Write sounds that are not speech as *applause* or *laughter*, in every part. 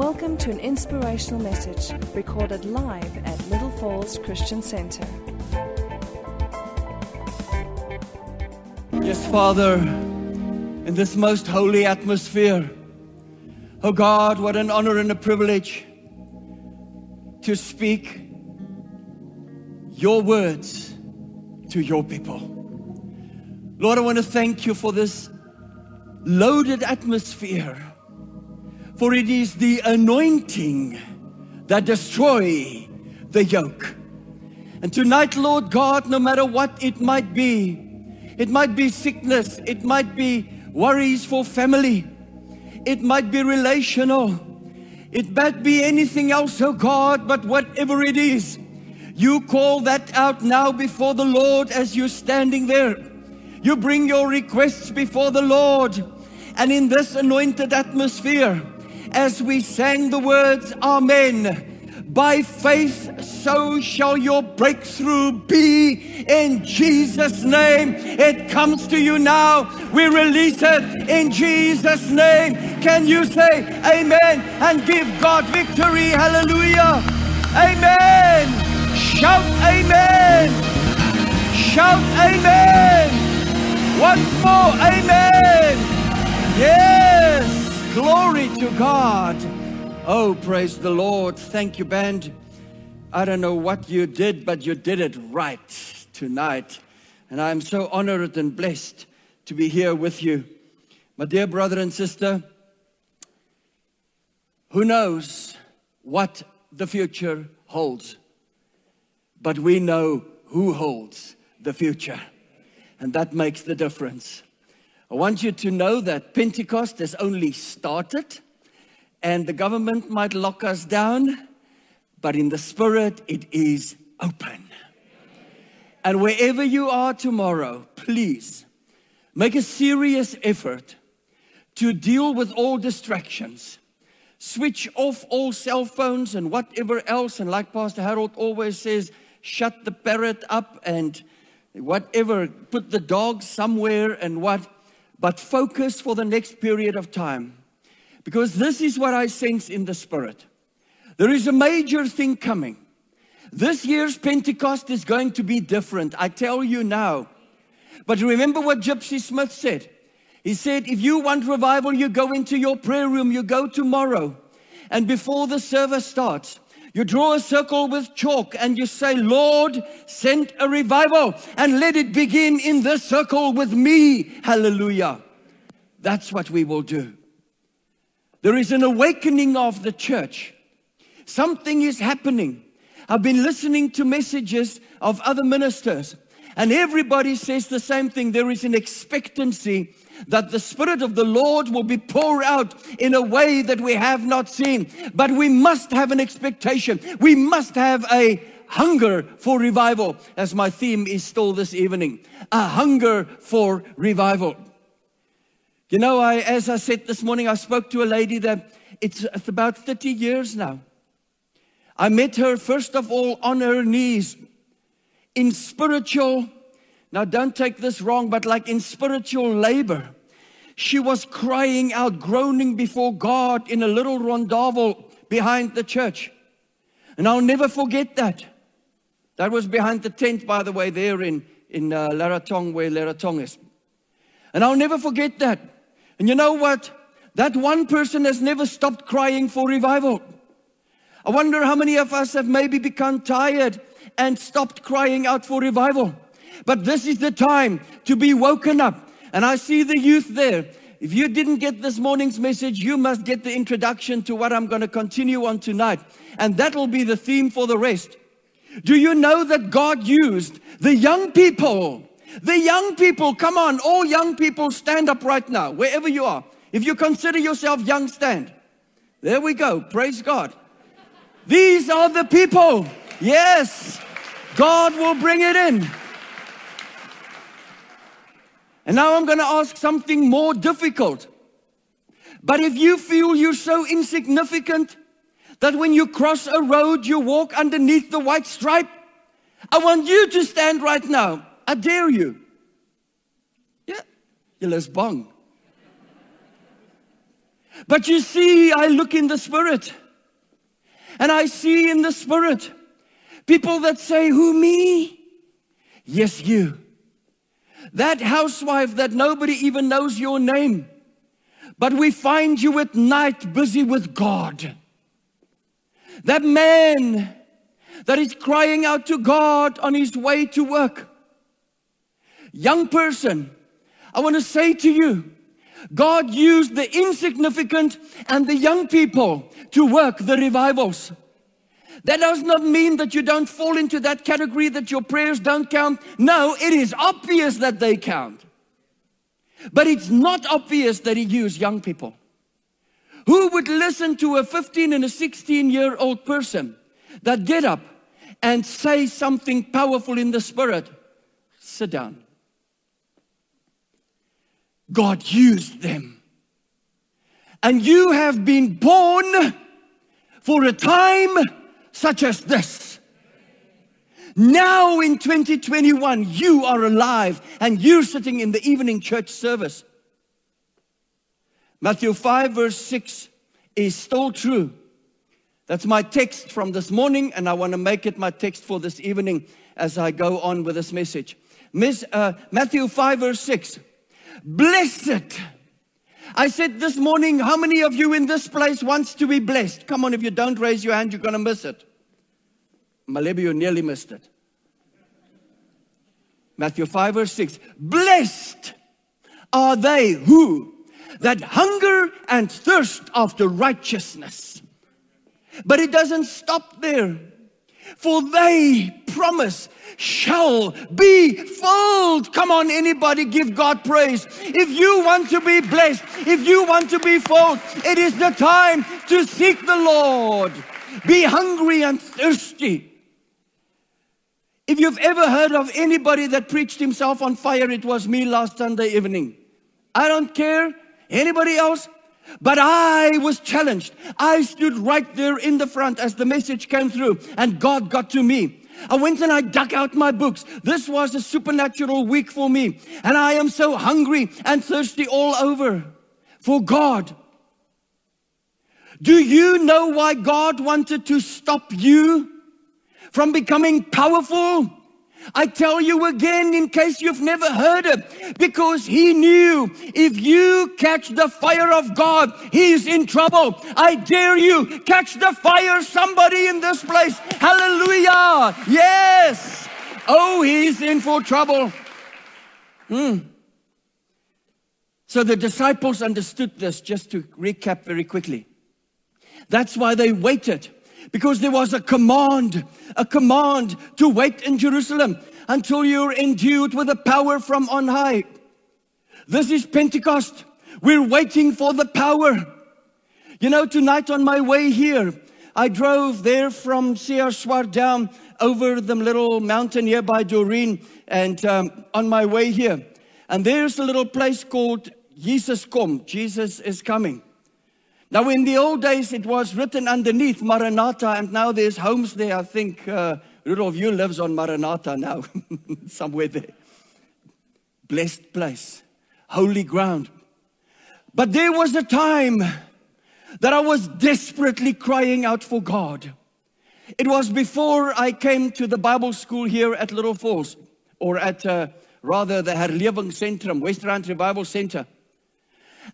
Welcome to an inspirational message recorded live at Little Falls Christian Center. Yes, Father, in this most holy atmosphere, oh God, what an honor and a privilege to speak your words to your people. Lord, I want to thank you for this loaded atmosphere, for it is the anointing that destroy the yoke. And tonight, Lord God, no matter what it might be, it might be sickness, it might be worries for family, it might be relational, it might be anything else, oh God, but whatever it is, you call that out now before the Lord as you're standing there. You bring your requests before the Lord. And in this anointed atmosphere, as we sang the words, Amen, by faith, so shall your breakthrough be in Jesus' name. It comes to you now. We release it in Jesus' name. Can you say amen and give God victory? Hallelujah. Amen. Shout amen. Shout amen. Once more, amen. Yes. Glory to God. Oh, praise the Lord. Thank you, band. I don't know what you did, but you did it right tonight. And I'm so honored and blessed to be here with you. My dear brother and sister, who knows what the future holds? But we know who holds the future. And that makes the difference. I want you to know that Pentecost has only started and the government might lock us down, but in the spirit, it is open. And wherever you are tomorrow, please make a serious effort to deal with all distractions. Switch off all cell phones and whatever else. And like Pastor Harold always says, shut the parrot up and whatever, put the dog somewhere and what, but focus for the next period of time. Because this is what I sense in the spirit. There is a major thing coming. This year's Pentecost is going to be different. I tell you now. But remember what Gypsy Smith said. He said, if you want revival, you go into your prayer room, you go tomorrow. And before the service starts, you draw a circle with chalk and you say, Lord, send a revival and let it begin in this circle with me. Hallelujah. That's what we will do. There is an awakening of the church. Something is happening. I've been listening to messages of other ministers, and everybody says the same thing. There is an expectancy that the Spirit of the Lord will be poured out in a way that we have not seen. But we must have an expectation. We must have a hunger for revival, as my theme is still this evening. A hunger for revival. You know, I, as I said this morning, I spoke to a lady that it's, it's about 30 years now. I met her first of all on her knees in spiritual now, don't take this wrong, but like in spiritual labor, she was crying out, groaning before God in a little rondavel behind the church. And I'll never forget that. That was behind the tent, by the way, there in, in uh, Laratong, where Laratong is. And I'll never forget that. And you know what? That one person has never stopped crying for revival. I wonder how many of us have maybe become tired and stopped crying out for revival. But this is the time to be woken up. And I see the youth there. If you didn't get this morning's message, you must get the introduction to what I'm going to continue on tonight. And that'll be the theme for the rest. Do you know that God used the young people? The young people, come on, all young people, stand up right now, wherever you are. If you consider yourself young, stand. There we go. Praise God. These are the people. Yes, God will bring it in. And now I'm going to ask something more difficult. But if you feel you're so insignificant that when you cross a road, you walk underneath the white stripe, I want you to stand right now. I dare you. Yeah, you're bang. But you see, I look in the spirit and I see in the spirit people that say, Who me? Yes, you. That housewife that nobody even knows your name, but we find you at night busy with God. That man that is crying out to God on his way to work. Young person, I want to say to you, God used the insignificant and the young people to work the revivals. That does not mean that you don't fall into that category that your prayers don't count. No, it is obvious that they count. But it's not obvious that he used young people. Who would listen to a 15 and a 16 year old person that get up and say something powerful in the spirit? Sit down. God used them. And you have been born for a time such as this. Now in 2021, you are alive and you're sitting in the evening church service. Matthew 5, verse 6 is still true. That's my text from this morning, and I want to make it my text for this evening as I go on with this message. Miss, uh, Matthew 5, verse 6. Blessed. I said this morning, how many of you in this place wants to be blessed? Come on, if you don't raise your hand, you're going to miss it. Maybe you nearly missed it. Matthew 5, verse 6. Blessed are they who that hunger and thirst after righteousness. But it doesn't stop there. For they promise shall be filled. Come on, anybody, give God praise. If you want to be blessed, if you want to be filled, it is the time to seek the Lord. Be hungry and thirsty. If you've ever heard of anybody that preached himself on fire, it was me last Sunday evening. I don't care. Anybody else? But I was challenged. I stood right there in the front as the message came through, and God got to me. I went and I dug out my books. This was a supernatural week for me. And I am so hungry and thirsty all over for God. Do you know why God wanted to stop you from becoming powerful? I tell you again in case you've never heard it, because he knew if you catch the fire of God, he's in trouble. I dare you catch the fire, somebody in this place. Hallelujah. Yes. Oh, he's in for trouble. Hmm. So the disciples understood this, just to recap very quickly. That's why they waited because there was a command, a command to wait in Jerusalem until you're endued with the power from on high. This is Pentecost. We're waiting for the power. You know, tonight on my way here, I drove there from Seerswar down over the little mountain here by Doreen and um, on my way here. And there's a little place called Jesus Come. Jesus is coming. Now, in the old days, it was written underneath Maranatha, and now there's homes there. I think uh, Rudolph, you lives on Maranatha now, *laughs* somewhere there. Blessed place, holy ground. But there was a time that I was desperately crying out for God. It was before I came to the Bible school here at Little Falls, or at uh, rather the Herleving Centrum, West Revival Center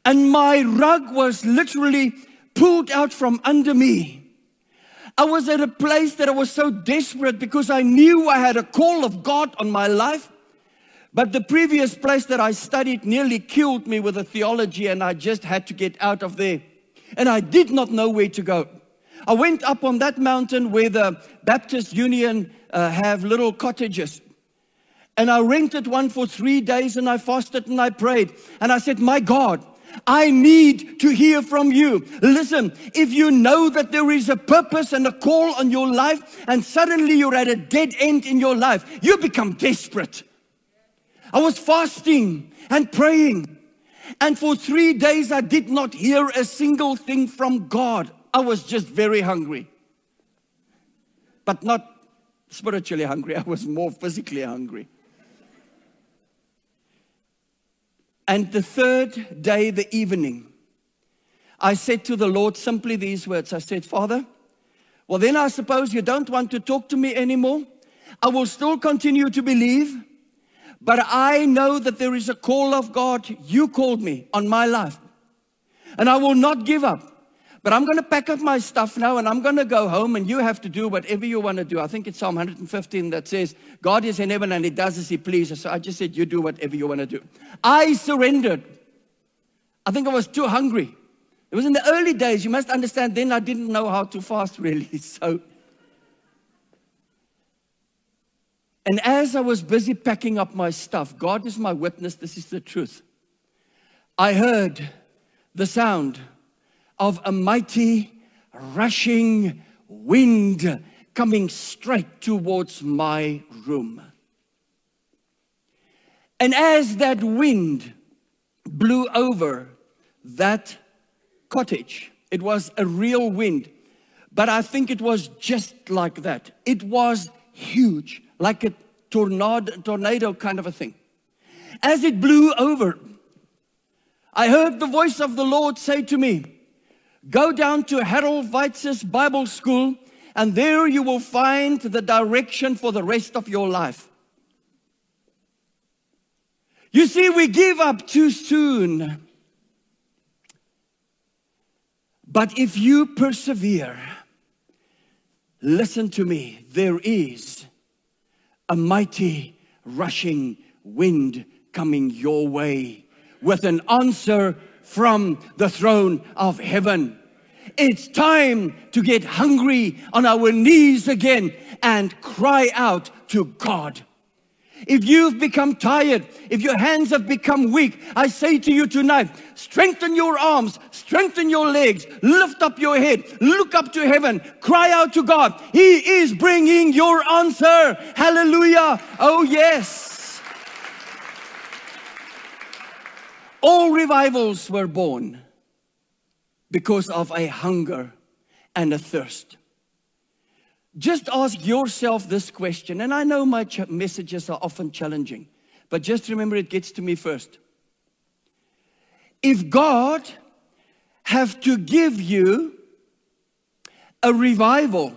and my rug was literally pulled out from under me. I was at a place that I was so desperate because I knew I had a call of God on my life. But the previous place that I studied nearly killed me with a theology, and I just had to get out of there. And I did not know where to go. I went up on that mountain where the Baptist Union uh, have little cottages. And I rented one for three days and I fasted and I prayed. And I said, My God, I need to hear from you. Listen, if you know that there is a purpose and a call on your life, and suddenly you're at a dead end in your life, you become desperate. I was fasting and praying, and for three days I did not hear a single thing from God. I was just very hungry, but not spiritually hungry, I was more physically hungry. And the third day, the evening, I said to the Lord simply these words I said, Father, well, then I suppose you don't want to talk to me anymore. I will still continue to believe, but I know that there is a call of God. You called me on my life, and I will not give up. But I'm going to pack up my stuff now and I'm going to go home and you have to do whatever you want to do. I think it's Psalm 115 that says, God is in heaven and he does as he pleases. So I just said, you do whatever you want to do. I surrendered. I think I was too hungry. It was in the early days. You must understand, then I didn't know how to fast *laughs* really. So, and as I was busy packing up my stuff, God is my witness, this is the truth. I heard the sound of a mighty rushing wind coming straight towards my room. And as that wind blew over that cottage, it was a real wind, but I think it was just like that. It was huge, like a tornado, tornado kind of a thing. As it blew over, I heard the voice of the Lord say to me, Go down to Harold Weitz's Bible School, and there you will find the direction for the rest of your life. You see, we give up too soon. But if you persevere, listen to me, there is a mighty rushing wind coming your way with an answer from the throne of heaven. It's time to get hungry on our knees again and cry out to God. If you've become tired, if your hands have become weak, I say to you tonight, strengthen your arms, strengthen your legs, lift up your head, look up to heaven, cry out to God. He is bringing your answer. Hallelujah. Oh, yes. All revivals were born because of a hunger and a thirst. Just ask yourself this question, and I know my messages are often challenging, but just remember it gets to me first. If God have to give you a revival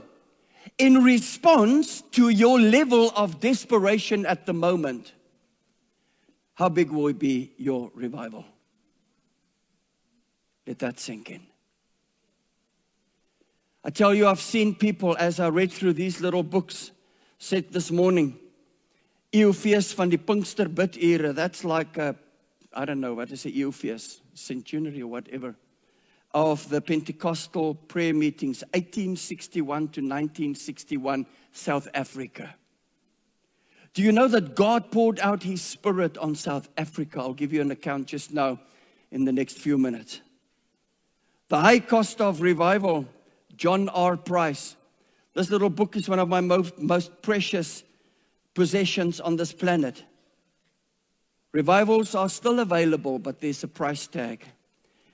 in response to your level of desperation at the moment, how big will it be your revival? Let that sink in. I tell you, I've seen people as I read through these little books said this morning, Eeuwfees van die Pinkster bidure. That's like, I don't know, what is it, Eeuwfees, centenary or whatever, of the Pentecostal prayer meetings, 1861 to 1961, South Africa. Do you know that God poured out his spirit on South Africa? I'll give you an account just now in the next few minutes. The High Cost of Revival, John R. Price. This little book is one of my most, most precious possessions on this planet. Revivals are still available, but there's a price tag.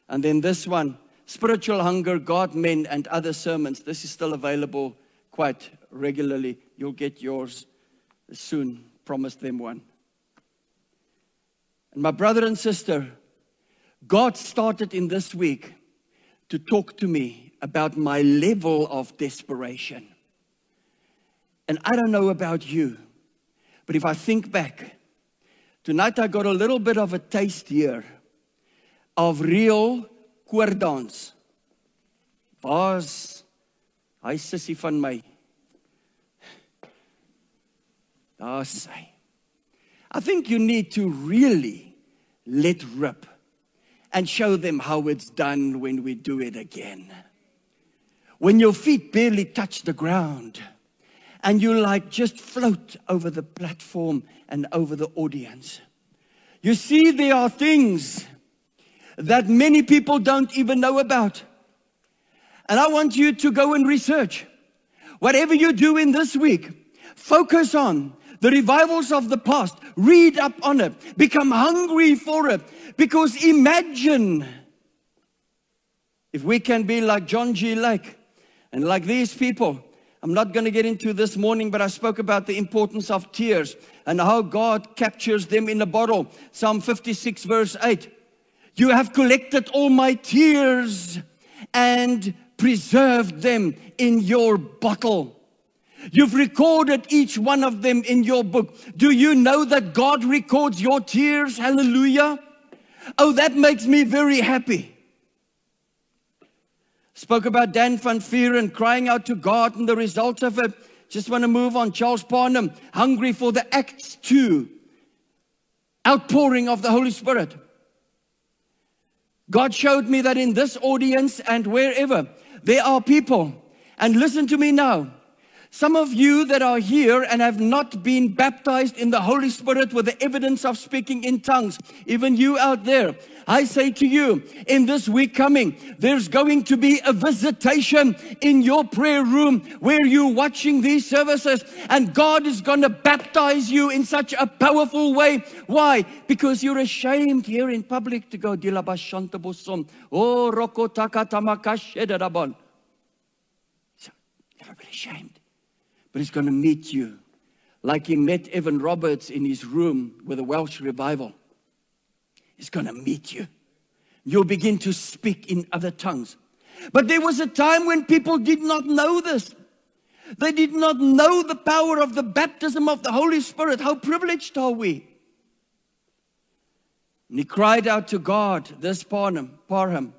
And then this one, Spiritual Hunger, God, Men, and Other Sermons. This is still available quite regularly. You'll get yours soon promised them one. And my brother and sister, God started in this week to talk to me about my level of desperation. And I don't know about you, but if I think back, tonight I got a little bit of a taste here of real koordans. Waar's hy sussie van my? Daar's hy. I think you need to really let rip and show them how it's done when we do it again. When your feet barely touch the ground and you like just float over the platform and over the audience. You see, there are things that many people don't even know about. And I want you to go and research. Whatever you do in this week, focus on the revivals of the past, read up on it, become hungry for it. Because imagine if we can be like John G. Lake and like these people. I'm not going to get into this morning, but I spoke about the importance of tears and how God captures them in a bottle. Psalm 56, verse 8. You have collected all my tears and preserved them in your bottle. You've recorded each one of them in your book. Do you know that God records your tears? Hallelujah. Oh, that makes me very happy. Spoke about Dan van Vuuren crying out to God and the result of it. Just want to move on. Charles Parham, hungry for the Acts 2 outpouring of the Holy Spirit. God showed me that in this audience and wherever there are people, and listen to me now. Some of you that are here and have not been baptized in the Holy Spirit with the evidence of speaking in tongues, even you out there, I say to you, in this week coming, there's going to be a visitation in your prayer room where you're watching these services and God is going to baptize you in such a powerful way. Why? Because you're ashamed here in public to go, oh. So, you're ashamed. But he's going to meet you like he met Evan Roberts in his room with a Welsh revival He's going to meet you. You'll begin to speak in other tongues. But there was a time when people did not know this. They did not know the power of the baptism of the Holy Spirit. How privileged are we? And he cried out to God, this Parham, Parham.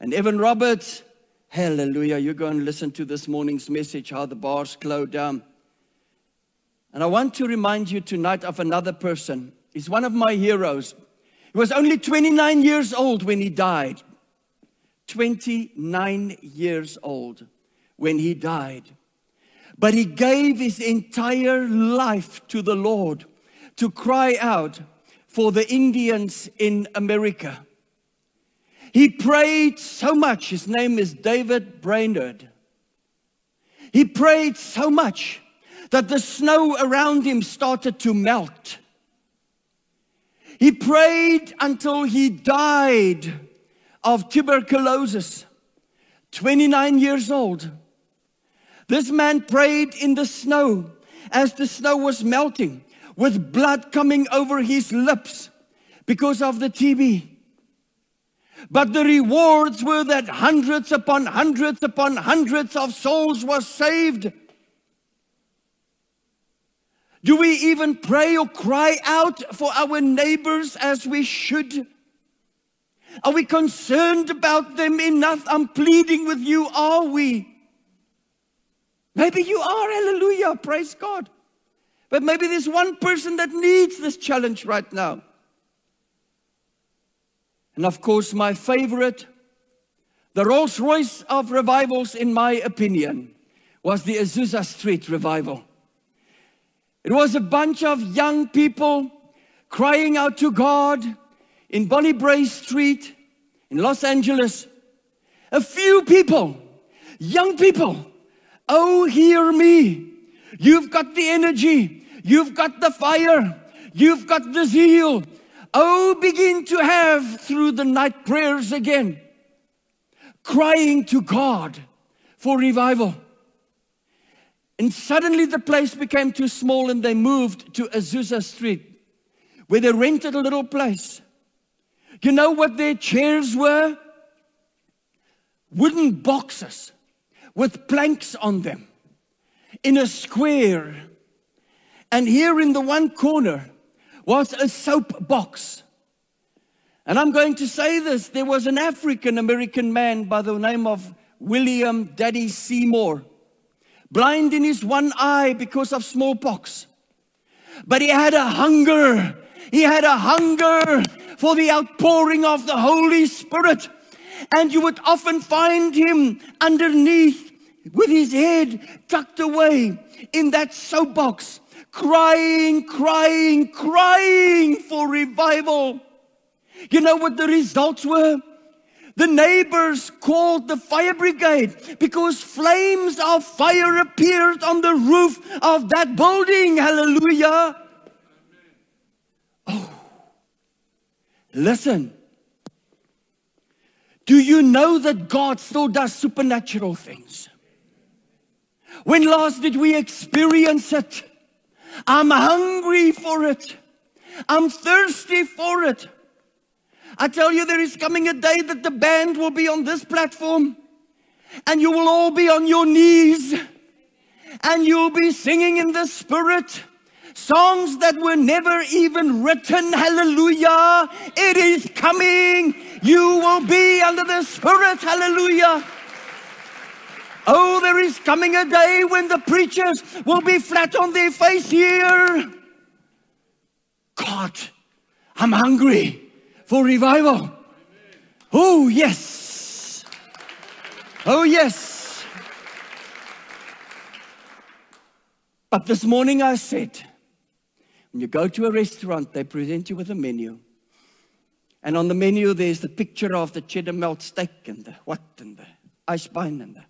And Evan Roberts, hallelujah, you're going to listen to this morning's message, how the bars slowed down. And I want to remind you tonight of another person. He's one of my heroes. He was only 29 years old when he died. 29 years old when he died. But he gave his entire life to the Lord to cry out for the Indians in America. He prayed so much. His name is David Brainerd. He prayed so much that the snow around him started to melt. He prayed until he died of tuberculosis, 29 years old. This man prayed in the snow as the snow was melting, with blood coming over his lips because of the TB. But the rewards were that hundreds upon hundreds upon hundreds of souls were saved. Do we even pray or cry out for our neighbors as we should? Are we concerned about them enough? I'm pleading with you, are we? Maybe you are, hallelujah, praise God. But maybe there's one person that needs this challenge right now. And of course, my favorite, the Rolls Royce of revivals, in my opinion, was the Azusa Street revival. It was a bunch of young people crying out to God in Bonnie Brae Street in Los Angeles. A few people, young people, oh, hear me. You've got the energy, you've got the fire, you've got the zeal. Oh, begin to have through the night prayers again, crying to God for revival. And suddenly the place became too small and they moved to Azusa Street, where they rented a little place. You know what their chairs were? Wooden boxes with planks on them in a square. And here in the one corner was a soapbox. And I'm going to say this there was an African American man by the name of William Daddy Seymour blind in his one eye because of smallpox. But he had a hunger. He had a hunger for the outpouring of the Holy Spirit. And you would often find him underneath with his head tucked away in that soapbox, crying, crying, crying for revival. You know what the results were? The neighbors called the fire brigade because flames of fire appeared on the roof of that building. Hallelujah. Oh, listen. Do you know that God still does supernatural things? When last did we experience it? I'm hungry for it. I'm thirsty for it. I tell you, there is coming a day that the band will be on this platform and you will all be on your knees and you'll be singing in the spirit songs that were never even written. Hallelujah. It is coming. You will be under the spirit. Hallelujah. Oh, there is coming a day when the preachers will be flat on their face here. God, I'm hungry for revival. Oh, yes. Oh, yes. But this morning I said, when you go to a restaurant, they present you with a menu. And on the menu, there's the picture of the cheddar melt steak and the what and the eisbein and the.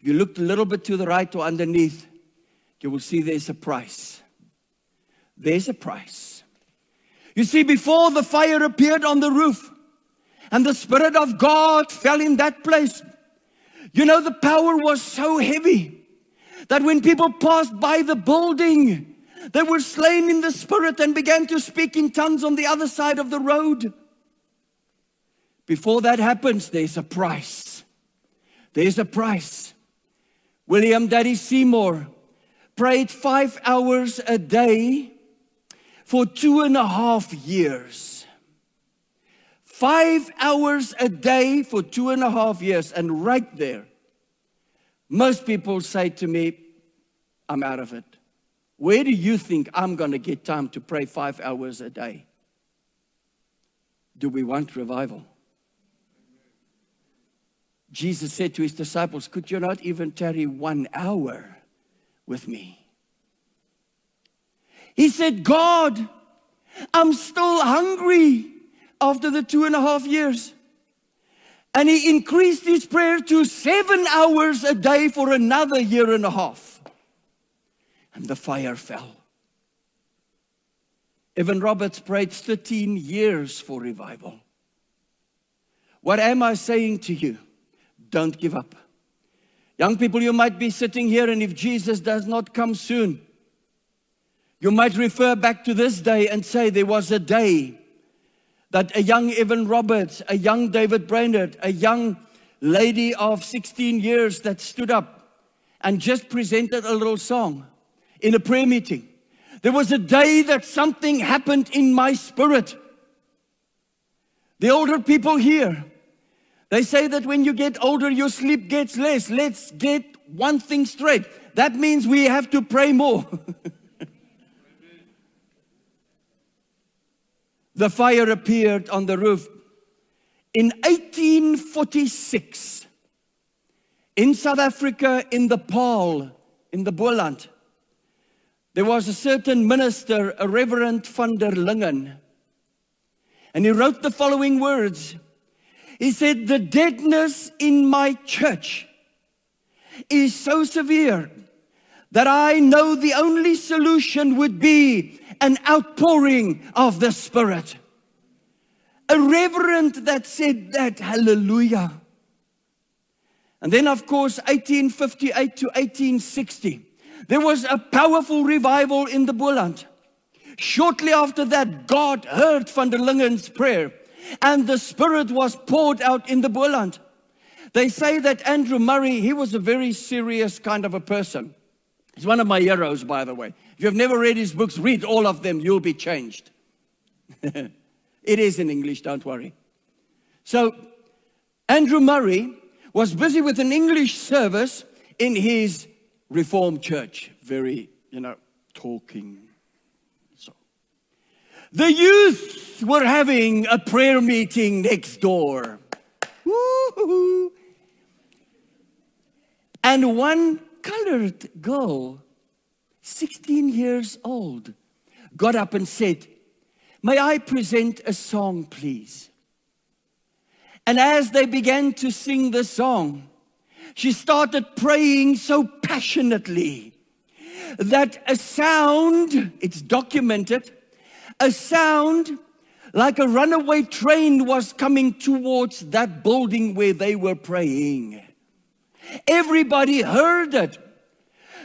You looked a little bit to the right or underneath, you will see there's a price. There's a price. You see, before the fire appeared on the roof and the Spirit of God fell in that place, you know, the power was so heavy that when people passed by the building, they were slain in the Spirit and began to speak in tongues on the other side of the road. Before that happens, there's a price. There's a price. William Daddy Seymour prayed five hours a day for two and a half years. Five hours a day for two and a half years. And right there, most people say to me, I'm out of it. Where do you think I'm going to get time to pray five hours a day? Do we want revival? Jesus said to his disciples, Could you not even tarry one hour with me? He said, God, I'm still hungry after the two and a half years. And he increased his prayer to seven hours a day for another year and a half. And the fire fell. Evan Roberts prayed 13 years for revival. What am I saying to you? Don't give up. Young people, you might be sitting here, and if Jesus does not come soon, you might refer back to this day and say there was a day that a young Evan Roberts, a young David Brainerd, a young lady of 16 years that stood up and just presented a little song in a prayer meeting. There was a day that something happened in my spirit. The older people here, they say that when you get older, your sleep gets less. Let's get one thing straight. That means we have to pray more. *laughs* the fire appeared on the roof. In 1846, in South Africa, in the Paarl, in the Boland, there was a certain minister, a Reverend van der Lingen, and he wrote the following words. He said, The deadness in my church is so severe that I know the only solution would be an outpouring of the Spirit. A reverend that said that, hallelujah. And then, of course, 1858 to 1860, there was a powerful revival in the Boland. Shortly after that, God heard van der Lingen's prayer, and the Spirit was poured out in the Boland. They say that Andrew Murray, he was a very serious kind of a person. He's one of my heroes, by the way. If you've never read his books, read all of them. You'll be changed. *laughs* it is in English, don't worry. So, Andrew Murray was busy with an English service in his Reformed church. Very, you know, talking. The youth were having a prayer meeting next door. Woo-hoo. And one colored girl 16 years old, got up and said, May I present a song, please? And as they began to sing the song, she started praying so passionately that a sound, it's documented, a sound like a runaway train was coming towards that building where they were praying. Everybody heard it.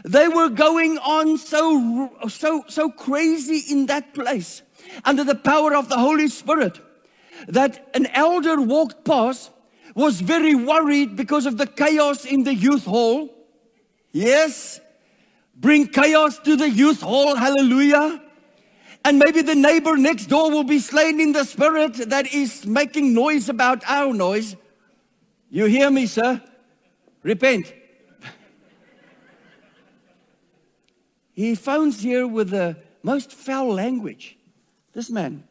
They were going on so, so, so crazy in that place under the power of the Holy Spirit that an elder walked past, was very worried because of the chaos in the youth hall. Yes, bring chaos to the youth hall, hallelujah. And maybe the neighbor next door will be slain in the spirit that is making noise about our noise. You hear me, sir? Repent. *laughs* he phones here with the most foul language. This man,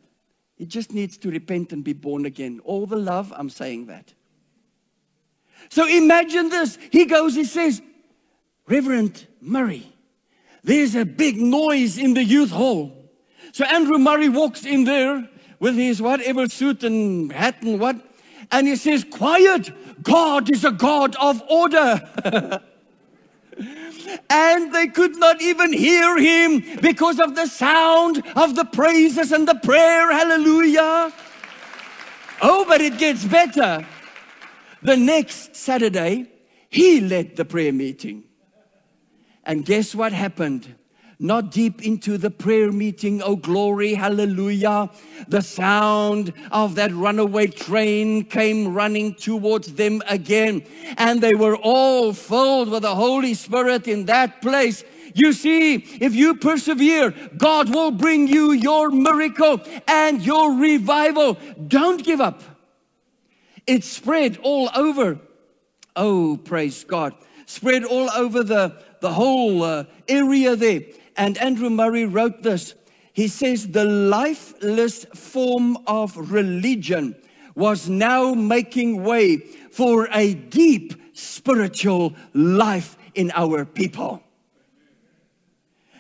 he just needs to repent and be born again. All the love, I'm saying that. So imagine this. He goes, he says, Reverend Murray, there's a big noise in the youth hall. So Andrew Murray walks in there with his whatever suit and hat and what, and he says, Quiet, God is a God of order. *laughs* and they could not even hear him because of the sound of the praises and the prayer. Hallelujah. Oh, but it gets better. The next Saturday, he led the prayer meeting. And guess what happened? Not deep into the prayer meeting. Oh, glory, hallelujah. The sound of that runaway train came running towards them again. And they were all filled with the Holy Spirit in that place. You see, if you persevere, God will bring you your miracle and your revival. Don't give up. It spread all over. Oh, praise God. Spread all over the, the whole uh, area there. And Andrew Murray wrote this. He says, The lifeless form of religion was now making way for a deep spiritual life in our people.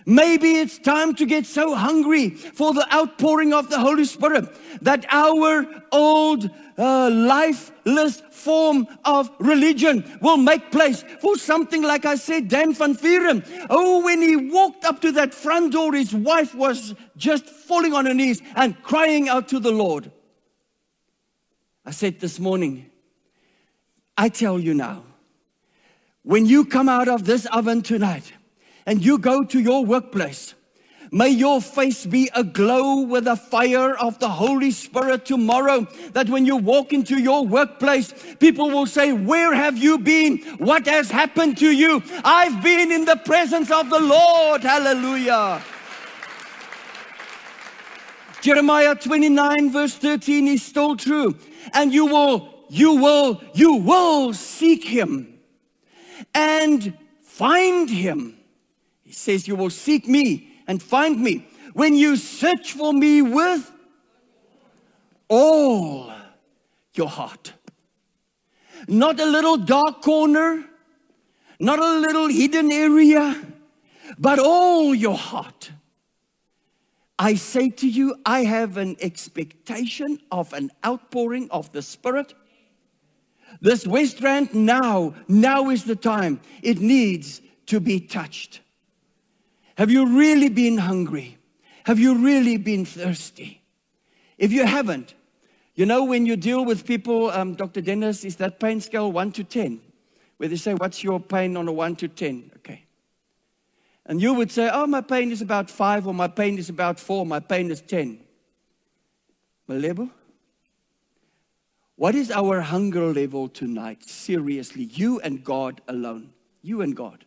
Maybe it's time to get so hungry for the outpouring of the Holy Spirit that our old uh, lifeless form of religion will make place for something like I said, Dan van Vuuren. Oh, when he walked up to that front door, his wife was just falling on her knees and crying out to the Lord. I said this morning, I tell you now, when you come out of this oven tonight, and you go to your workplace, May your face be aglow with the fire of the Holy Spirit tomorrow. That when you walk into your workplace, people will say, Where have you been? What has happened to you? I've been in the presence of the Lord. Hallelujah. Jeremiah 29, verse 13 is still true. And you will, you will, you will seek him and find him he says, You will seek me and find me when you search for me with all your heart. Not a little dark corner, not a little hidden area, but all your heart. I say to you, I have an expectation of an outpouring of the Spirit. This West Rand now, now is the time. It needs to be touched. Have you really been hungry? Have you really been thirsty? If you haven't, you know, when you deal with people, um, Dr. Dennis, is that pain scale 1 to 10? Where they say, What's your pain on a 1 to 10? Okay. And you would say, Oh, my pain is about 5, or my pain is about 4, my pain is 10. Malebo? What is our hunger level tonight? Seriously, you and God alone. You and God.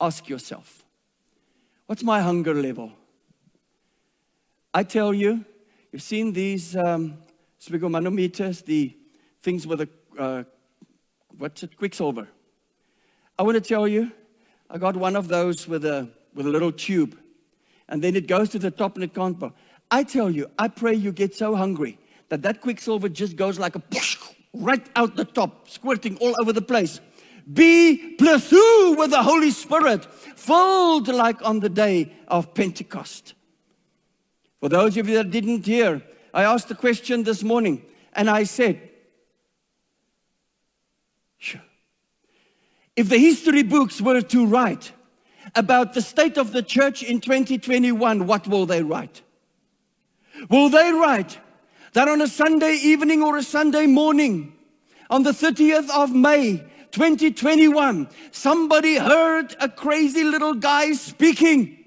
Ask yourself. What's my hunger level? I tell you, you've seen these um, the things with a, uh, what's it, quicksilver. I want to tell you, I got one of those with a, with a little tube, and then it goes to the top and it can't go. I tell you, I pray you get so hungry that that quicksilver just goes like a push right out the top, squirting all over the place. Be plethou with the Holy Spirit, filled like on the day of Pentecost. For those of you that didn't hear, I asked the question this morning and I said. If the history books were to write about the state of the church in 2021, what will they write? Will they write that on a Sunday evening or a Sunday morning, on the 30th of May, 2021, somebody heard a crazy little guy speaking,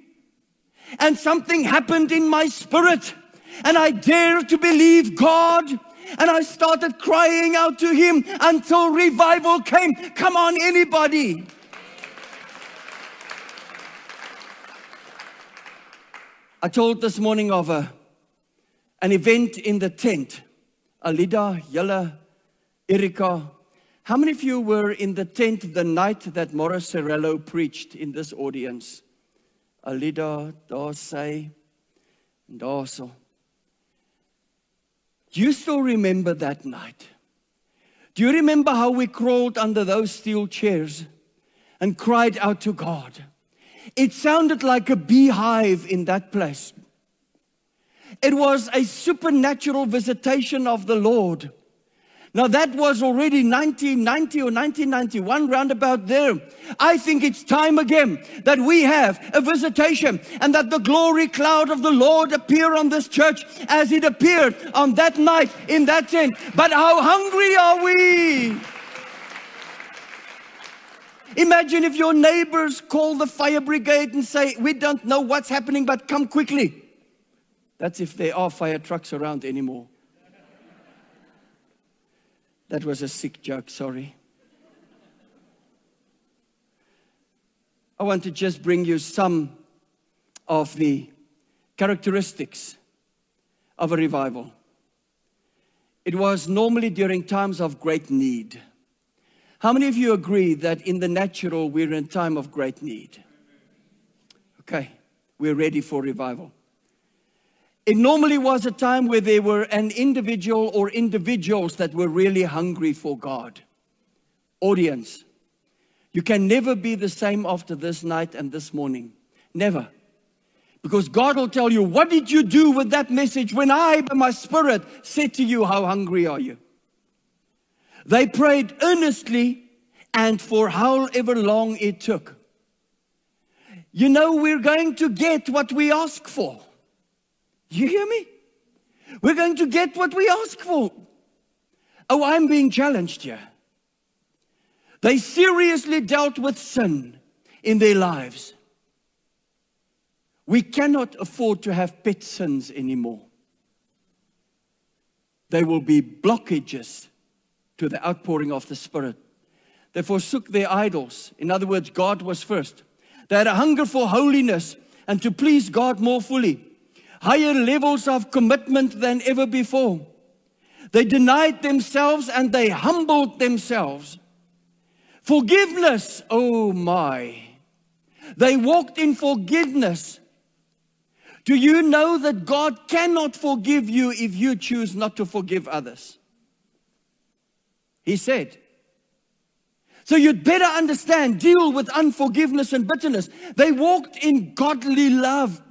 and something happened in my spirit. And I dared to believe God. And I started crying out to Him until revival came. Come on, anybody. I told this morning of a, an event in the tent. Alida, Yella, Erika. How many of you were in the tent the night that Morris Cerullo preached in this audience? Alida, daar sy, en daarso. Do you still remember that night? Do you remember how we crawled under those steel chairs and cried out to God? It sounded like a beehive in that place. It was a supernatural visitation of the Lord. Now, that was already 1990 or 1991, roundabout there. I think it's time again that we have a visitation and that the glory cloud of the Lord appear on this church as it appeared on that night in that tent. But how hungry are we? Imagine if your neighbors call the fire brigade and say, We don't know what's happening, but come quickly. That's if there are fire trucks around anymore. That was a sick joke, sorry. I want to just bring you some of the characteristics of a revival. It was normally during times of great need. How many of you agree that in the natural we're in time of great need? Okay, we're ready for revival. It normally was a time where there were an individual or individuals that were really hungry for God. Audience, you can never be the same after this night and this morning. Never. Because God will tell you, What did you do with that message when I, by my spirit, said to you, How hungry are you? They prayed earnestly and for however long it took. You know, we're going to get what we ask for. You hear me? We're going to get what we ask for. Oh, I'm being challenged here. They seriously dealt with sin in their lives. We cannot afford to have pet sins anymore. They will be blockages to the outpouring of the Spirit. They forsook their idols. In other words, God was first. They had a hunger for holiness and to please God more fully higher levels of commitment than ever before. They denied themselves and they humbled themselves. Forgiveness, oh my. They walked in forgiveness. Do you know that God cannot forgive you if you choose not to forgive others? He said. So you'd better understand, deal with unforgiveness and bitterness. They walked in godly love.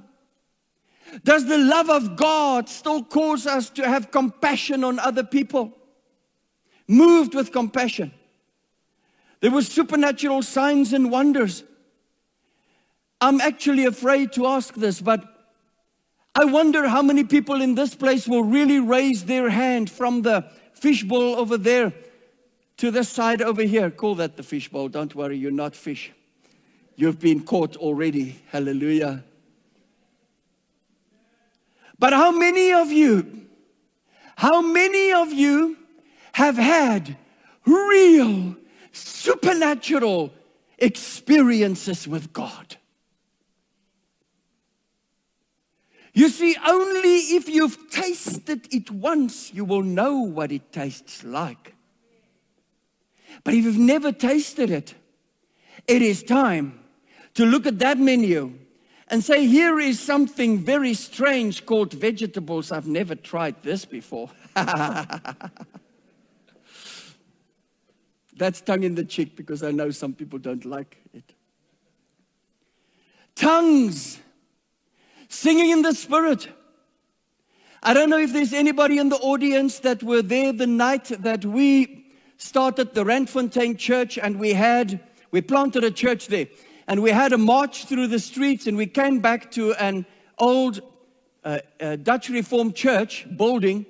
Does the love of God still cause us to have compassion on other people? Moved with compassion. There were supernatural signs and wonders. I'm actually afraid to ask this, but I wonder how many people in this place will really raise their hand from the fishbowl over there to this side over here. Call that the fishbowl. Don't worry, you're not fish. You've been caught already. Hallelujah. But how many of you, how many of you have had real supernatural experiences with God? You see, only if you've tasted it once, you will know what it tastes like. But if you've never tasted it, it is time to look at that menu and say, Here is something very strange called vegetables. I've never tried this before. *laughs* That's tongue in the cheek because I know some people don't like it. Tongues, singing in the spirit. I don't know if there's anybody in the audience that were there the night that we started the Randfontein Church and we had, we planted a church there and we had a march through the streets and we came back to an old uh, uh, Dutch Reformed church building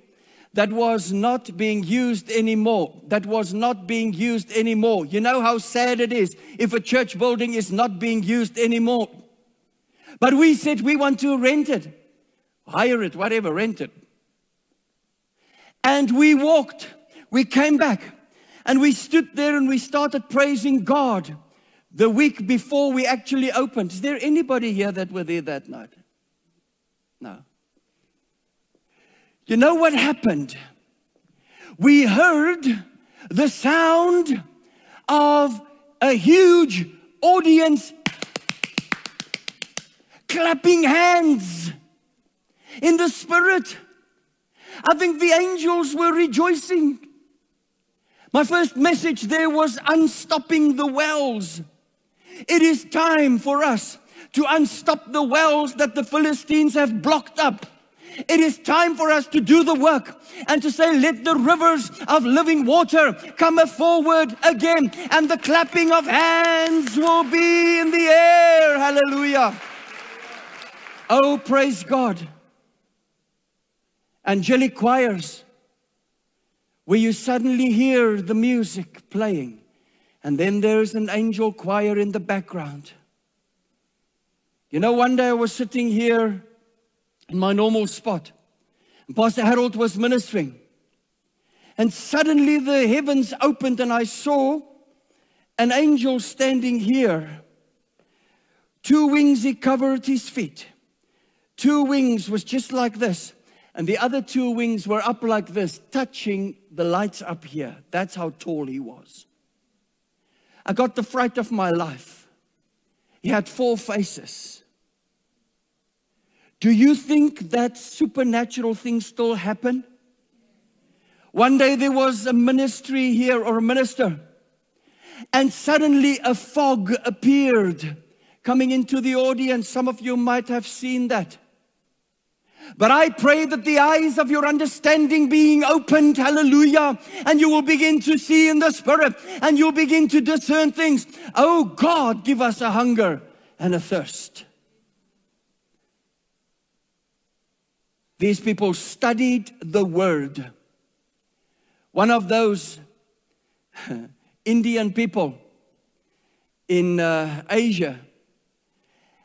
that was not being used anymore. That was not being used anymore. You know how sad it is if a church building is not being used anymore. But we said we want to rent it. hire it, whatever, rent it. And we walked, we came back, and we stood there and we started praising God the week before we actually opened. Is there anybody here that were there that night? No. You know what happened? We heard the sound of a huge audience clapping hands in the spirit. I think the angels were rejoicing. My first message there was unstopping the wells. It is time for us to unstop the wells that the Philistines have blocked up. It is time for us to do the work and to say, let the rivers of living water come forward again, and the clapping of hands will be in the air. Hallelujah. Oh, praise God. Angelic choirs, where you suddenly hear the music playing, and then there's an angel choir in the background. You know, one day I was sitting here in my normal spot. And Pastor Harold was ministering. And suddenly the heavens opened, and I saw an angel standing here. Two wings, he covered his feet. Two wings was just like this. And the other two wings were up like this, touching the lights up here. That's how tall he was. I got the fright of my life. He had four faces. Do you think that supernatural things still happen? One day there was a ministry here or a minister, and suddenly a fog appeared coming into the audience. Some of you might have seen that. But I pray that the eyes of your understanding being opened, hallelujah, and you will begin to see in the spirit and you'll begin to discern things. Oh God, give us a hunger and a thirst. These people studied the word. One of those *laughs* Indian people in uh, Asia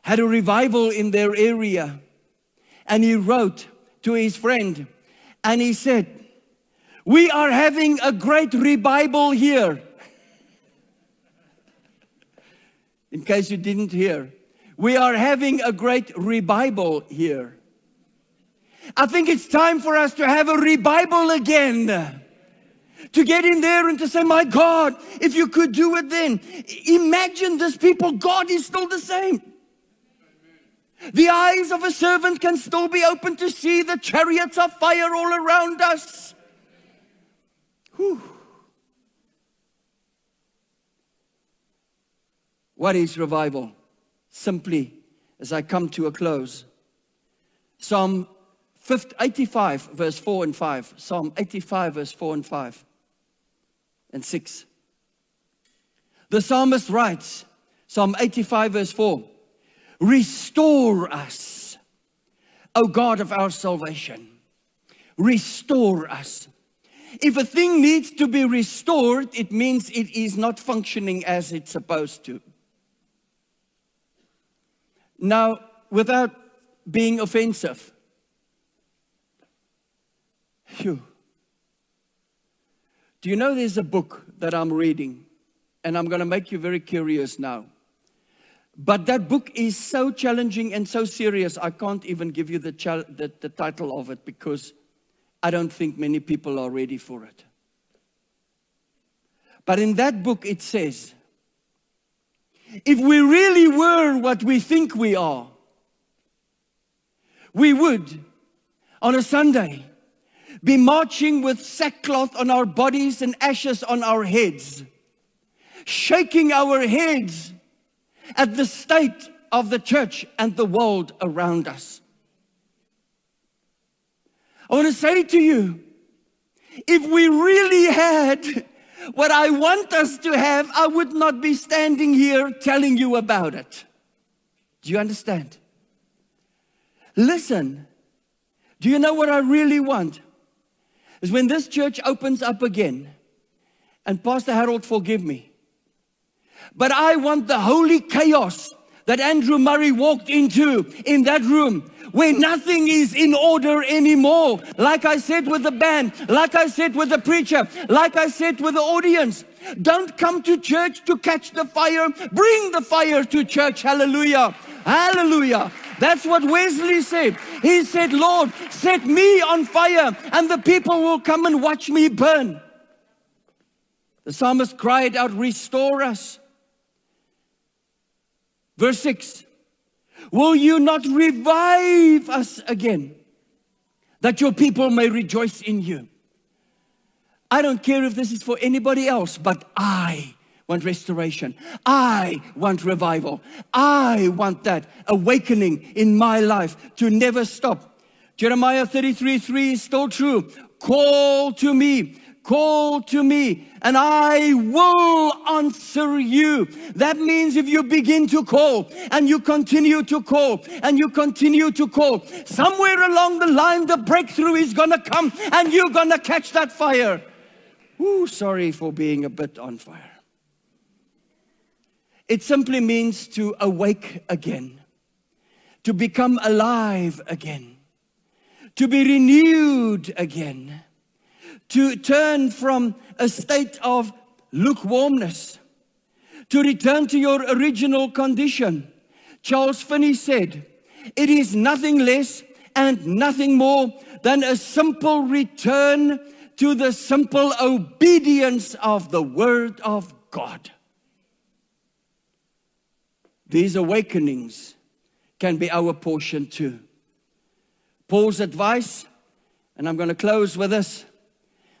had a revival in their area. And he wrote to his friend and he said, We are having a great revival here. in case you didn't hear, we are having a great revival here. I think it's time for us to have a revival again. To get in there and to say, My God, if you could do it then. Imagine this people, God is still the same. The eyes of a servant can still be open to see the chariots of fire all around us. Whew. What is revival? Simply, as I come to a close, Psalm 85, verse 4 and 5. Psalm 85, verse 4 and 5 and 6. The psalmist writes, Psalm 85, verse 4 Restore us, O God of our salvation. Restore us. If a thing needs to be restored, it means it is not functioning as it's supposed to. Now, without being offensive, Phew. Do you know there's a book that I'm reading? And I'm going to make you very curious now. But that book is so challenging and so serious, I can't even give you the, the, the, title of it because I don't think many people are ready for it. But in that book, it says if we really were what we think we are, we would, on a Sunday, be marching with sackcloth on our bodies and ashes on our heads, shaking our heads at the state of the church and the world around us. I want to say to you, if we really had what I want us to have, I would not be standing here telling you about it. Do you understand? Listen, do you know what I really want? is when this church opens up again, and Pastor Harold, forgive me, but I want the holy chaos, that Andrew Murray walked into in that room where nothing is in order anymore. Like I said with the band, like I said with the preacher, like I said with the audience. Don't come to church to catch the fire. Bring the fire to church. Hallelujah. Hallelujah. That's what Wesley said. He said, Lord, set me on fire and the people will come and watch me burn. The psalmist cried out, Restore us. Verse 6 Will you not revive us again, that your people may rejoice in you? I don't care if this is for anybody else, but I want restoration. I want revival. I want that awakening in my life to never stop. Jeremiah 33 3 is still true. Call to me Call to me and I will answer you. That means if you begin to call and you continue to call and you continue to call, somewhere along the line, the breakthrough is going to come and you're going to catch that fire. Ooh, sorry for being a bit on fire. It simply means to awake again, to become alive again, to be renewed again to turn from a state of lukewarmness, to return to your original condition. Charles Finney said, It is nothing less and nothing more than a simple return to the simple obedience of the Word of God. These awakenings can be our portion too. Paul's advice, and I'm going to close with this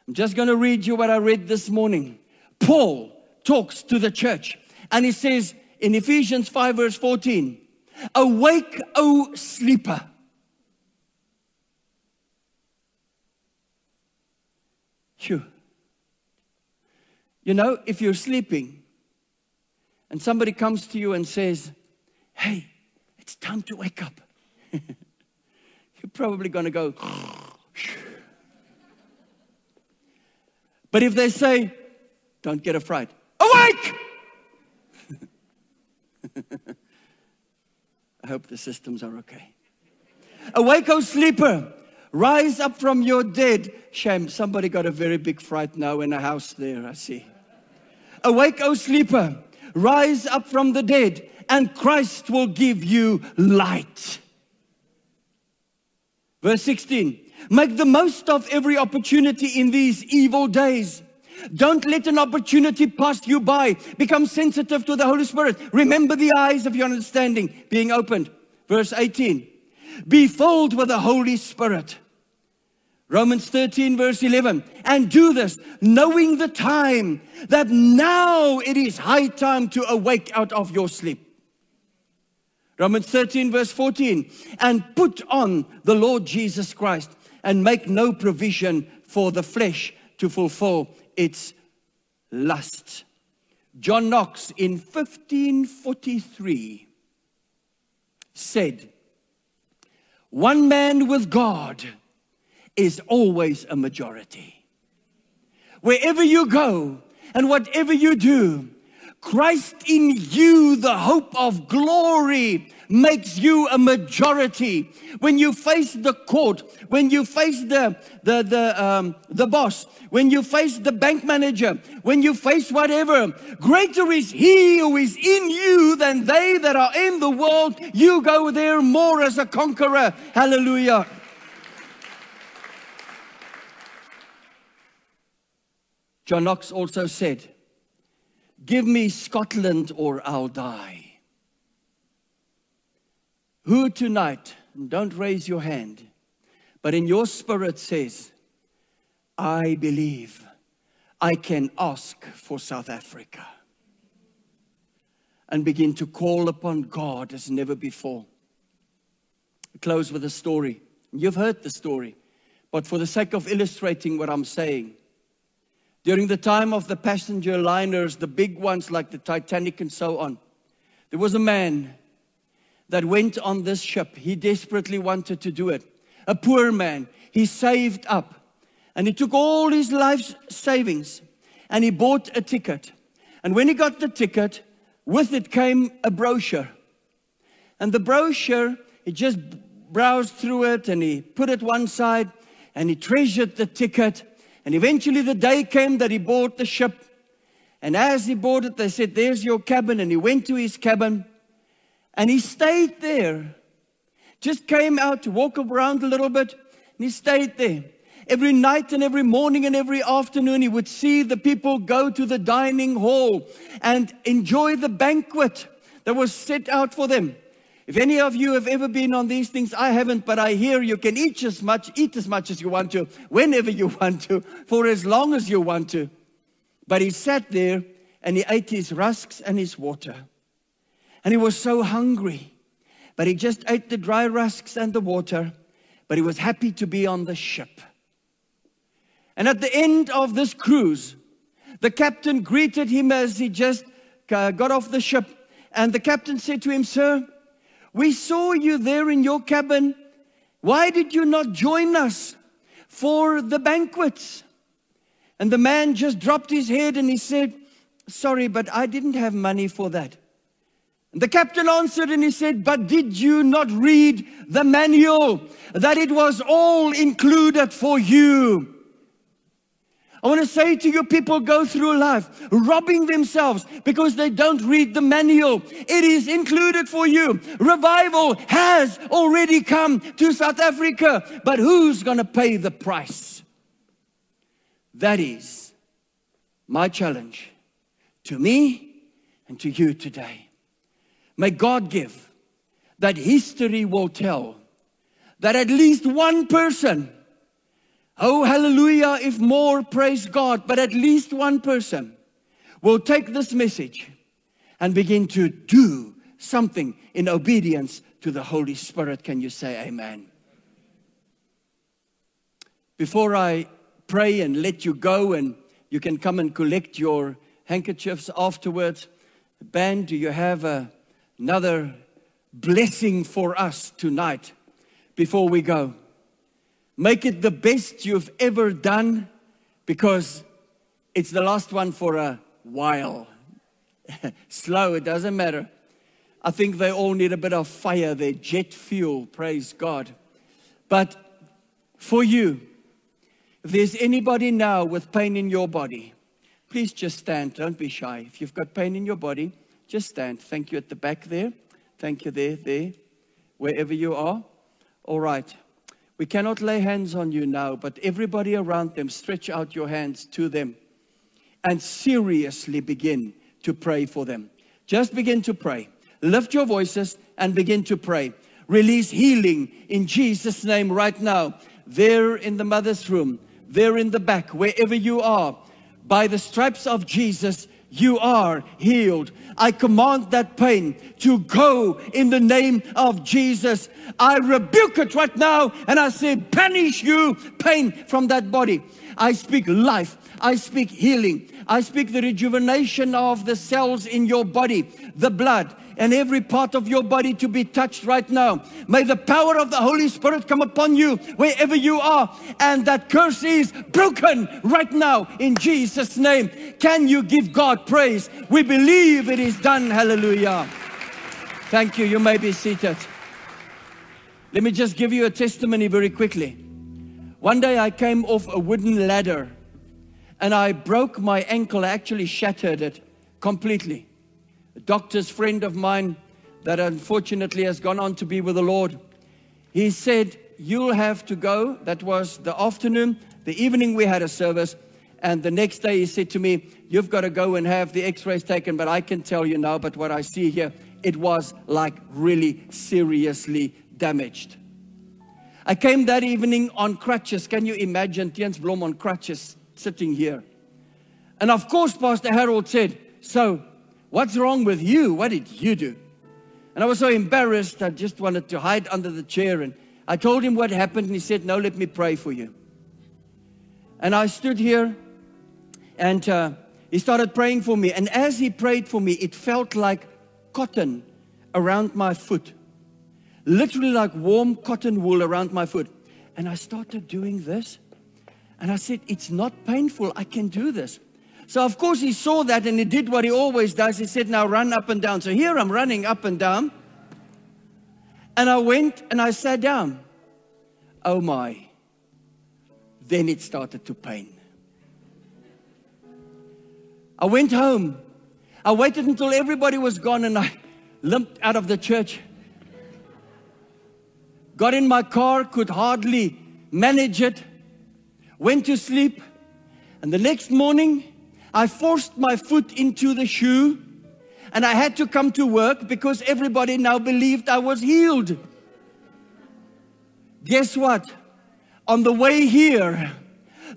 I'm just going to read you what I read this morning. Paul talks to the church and he says in Ephesians 5, verse 14, Awake, O sleeper. Phew. You know, if you're sleeping and somebody comes to you and says, Hey, it's time to wake up, *laughs* you're probably going to go, But if they say, don't get afraid, awake! *laughs* I hope the systems are okay. Awake, O sleeper, rise up from your dead. Shame, somebody got a very big fright now in a house there, I see. Awake, O sleeper, rise up from the dead, and Christ will give you light. Verse 16 Make the most of every opportunity in these evil days. Don't let an opportunity pass you by. Become sensitive to the Holy Spirit. Remember the eyes of your understanding being opened. Verse 18. Be filled with the Holy Spirit. Romans 13, verse 11. And do this, knowing the time, that now it is high time to awake out of your sleep. Romans 13, verse 14. And put on the Lord Jesus Christ and make no provision for the flesh to fulfill its lust. John Knox in 1543 said, One man with God is always a majority. Wherever you go and whatever you do, Christ in you, the hope of glory, makes you a majority. When you face the court, when you face the, the, the, um, the boss, when you face the bank manager, when you face whatever, greater is he who is in you than they that are in the world. You go there more as a conqueror. Hallelujah. John Knox also said, Give me Scotland or I'll die. Who tonight, don't raise your hand, but in your spirit says, I believe I can ask for South Africa and begin to call upon God as never before. I close with a story. You've heard the story, but for the sake of illustrating what I'm saying, during the time of the passenger liners, the big ones like the Titanic and so on, there was a man that went on this ship. He desperately wanted to do it. A poor man. He saved up and he took all his life's savings and he bought a ticket. And when he got the ticket, with it came a brochure And the brochure, he just browsed through it and he put it one side and he treasured the ticket. And eventually the day came that he bought the ship. And as he bought it, they said, There's your cabin. And he went to his cabin and he stayed there. Just came out to walk around a little bit and he stayed there. Every night and every morning and every afternoon, he would see the people go to the dining hall and enjoy the banquet that was set out for them. If any of you have ever been on these things, I haven't, but I hear you can eat as much, eat as much as you want to, whenever you *laughs* want to, for as long as you want to. But he sat there and he ate his rusks and his water. And he was so hungry. But he just ate the dry rusks and the water. But he was happy to be on the ship. And at the end of this cruise, the captain greeted him as he just uh, got off the ship. And the captain said to him, Sir, we saw you there in your cabin. Why did you not join us for the banquets? And the man just dropped his head and he said, Sorry, but I didn't have money for that. The captain answered and he said, But did you not read the manual that it was all included for you? I want to say to you, people go through life robbing themselves because they don't read the manual. It is included for you. Revival has already come to South Africa, but who's going to pay the price? That is my challenge to me and to you today. May God give that history will tell that at least one person Oh, hallelujah, if more, praise God. But at least one person will take this message and begin to do something in obedience to the Holy Spirit. Can you say amen? Before I pray and let you go, and you can come and collect your handkerchiefs afterwards, band, do you have a, another blessing for us tonight before we go? Make it the best you've ever done because it's the last one for a while. *laughs* Slow, it doesn't matter. I think they all need a bit of fire, their jet fuel, praise God. But for you, if there's anybody now with pain in your body, please just stand. Don't be shy. If you've got pain in your body, just stand. Thank you at the back there. Thank you there, there, wherever you are. All right. We cannot lay hands on you now, but everybody around them, stretch out your hands to them and seriously begin to pray for them. Just begin to pray. Lift your voices and begin to pray. Release healing in Jesus' name right now. There in the mother's room, there in the back, wherever you are, by the stripes of Jesus, you are healed. I command that pain to go in the name of Jesus. I rebuke it right now and I say, banish you, pain from that body. I speak life. I speak healing. I speak the rejuvenation of the cells in your body, the blood, and every part of your body to be touched right now. May the power of the Holy Spirit come upon you wherever you are, and that curse is broken right now in Jesus' name. Can you give God praise? We believe it is done. Hallelujah. Thank you. You may be seated. Let me just give you a testimony very quickly. One day I came off a wooden ladder and I broke my ankle, I actually shattered it completely. A doctor's friend of mine that unfortunately has gone on to be with the Lord, he said, You'll have to go. That was the afternoon. The evening we had a service. And the next day he said to me, You've got to go and have the x rays taken. But I can tell you now, but what I see here, it was like really seriously damaged. I came that evening on crutches. Can you imagine Theuns Blom on crutches sitting here? And of course, Pastor Harold said, So What's wrong with you? What did you do? And I was so embarrassed, I just wanted to hide under the chair. And I told him what happened, and he said, No, let me pray for you. And I stood here, and uh, he started praying for me. And as he prayed for me, it felt like cotton around my foot literally like warm cotton wool around my foot. And I started doing this. And I said, It's not painful. I can do this. So, of course, he saw that and he did what he always does. He said, Now run up and down. So here I'm running up and down. And I went and I sat down. Oh my. Then it started to pain. I went home. I waited until everybody was gone and I limped out of the church. Got in my car, could hardly manage it. Went to sleep. And the next morning, I forced my foot into the shoe and I had to come to work because everybody now believed I was healed. Guess what? On the way here,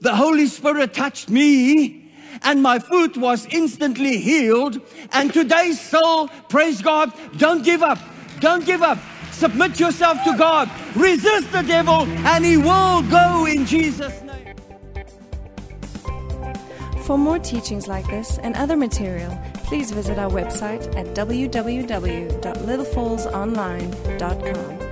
the Holy Spirit touched me and my foot was instantly healed. And today's soul, praise God, don't give up. Don't give up. Submit yourself to God. Resist the devil and he will go in Jesus' name. For more teachings like this and other material, please visit our website at www.littlefallsonline.com.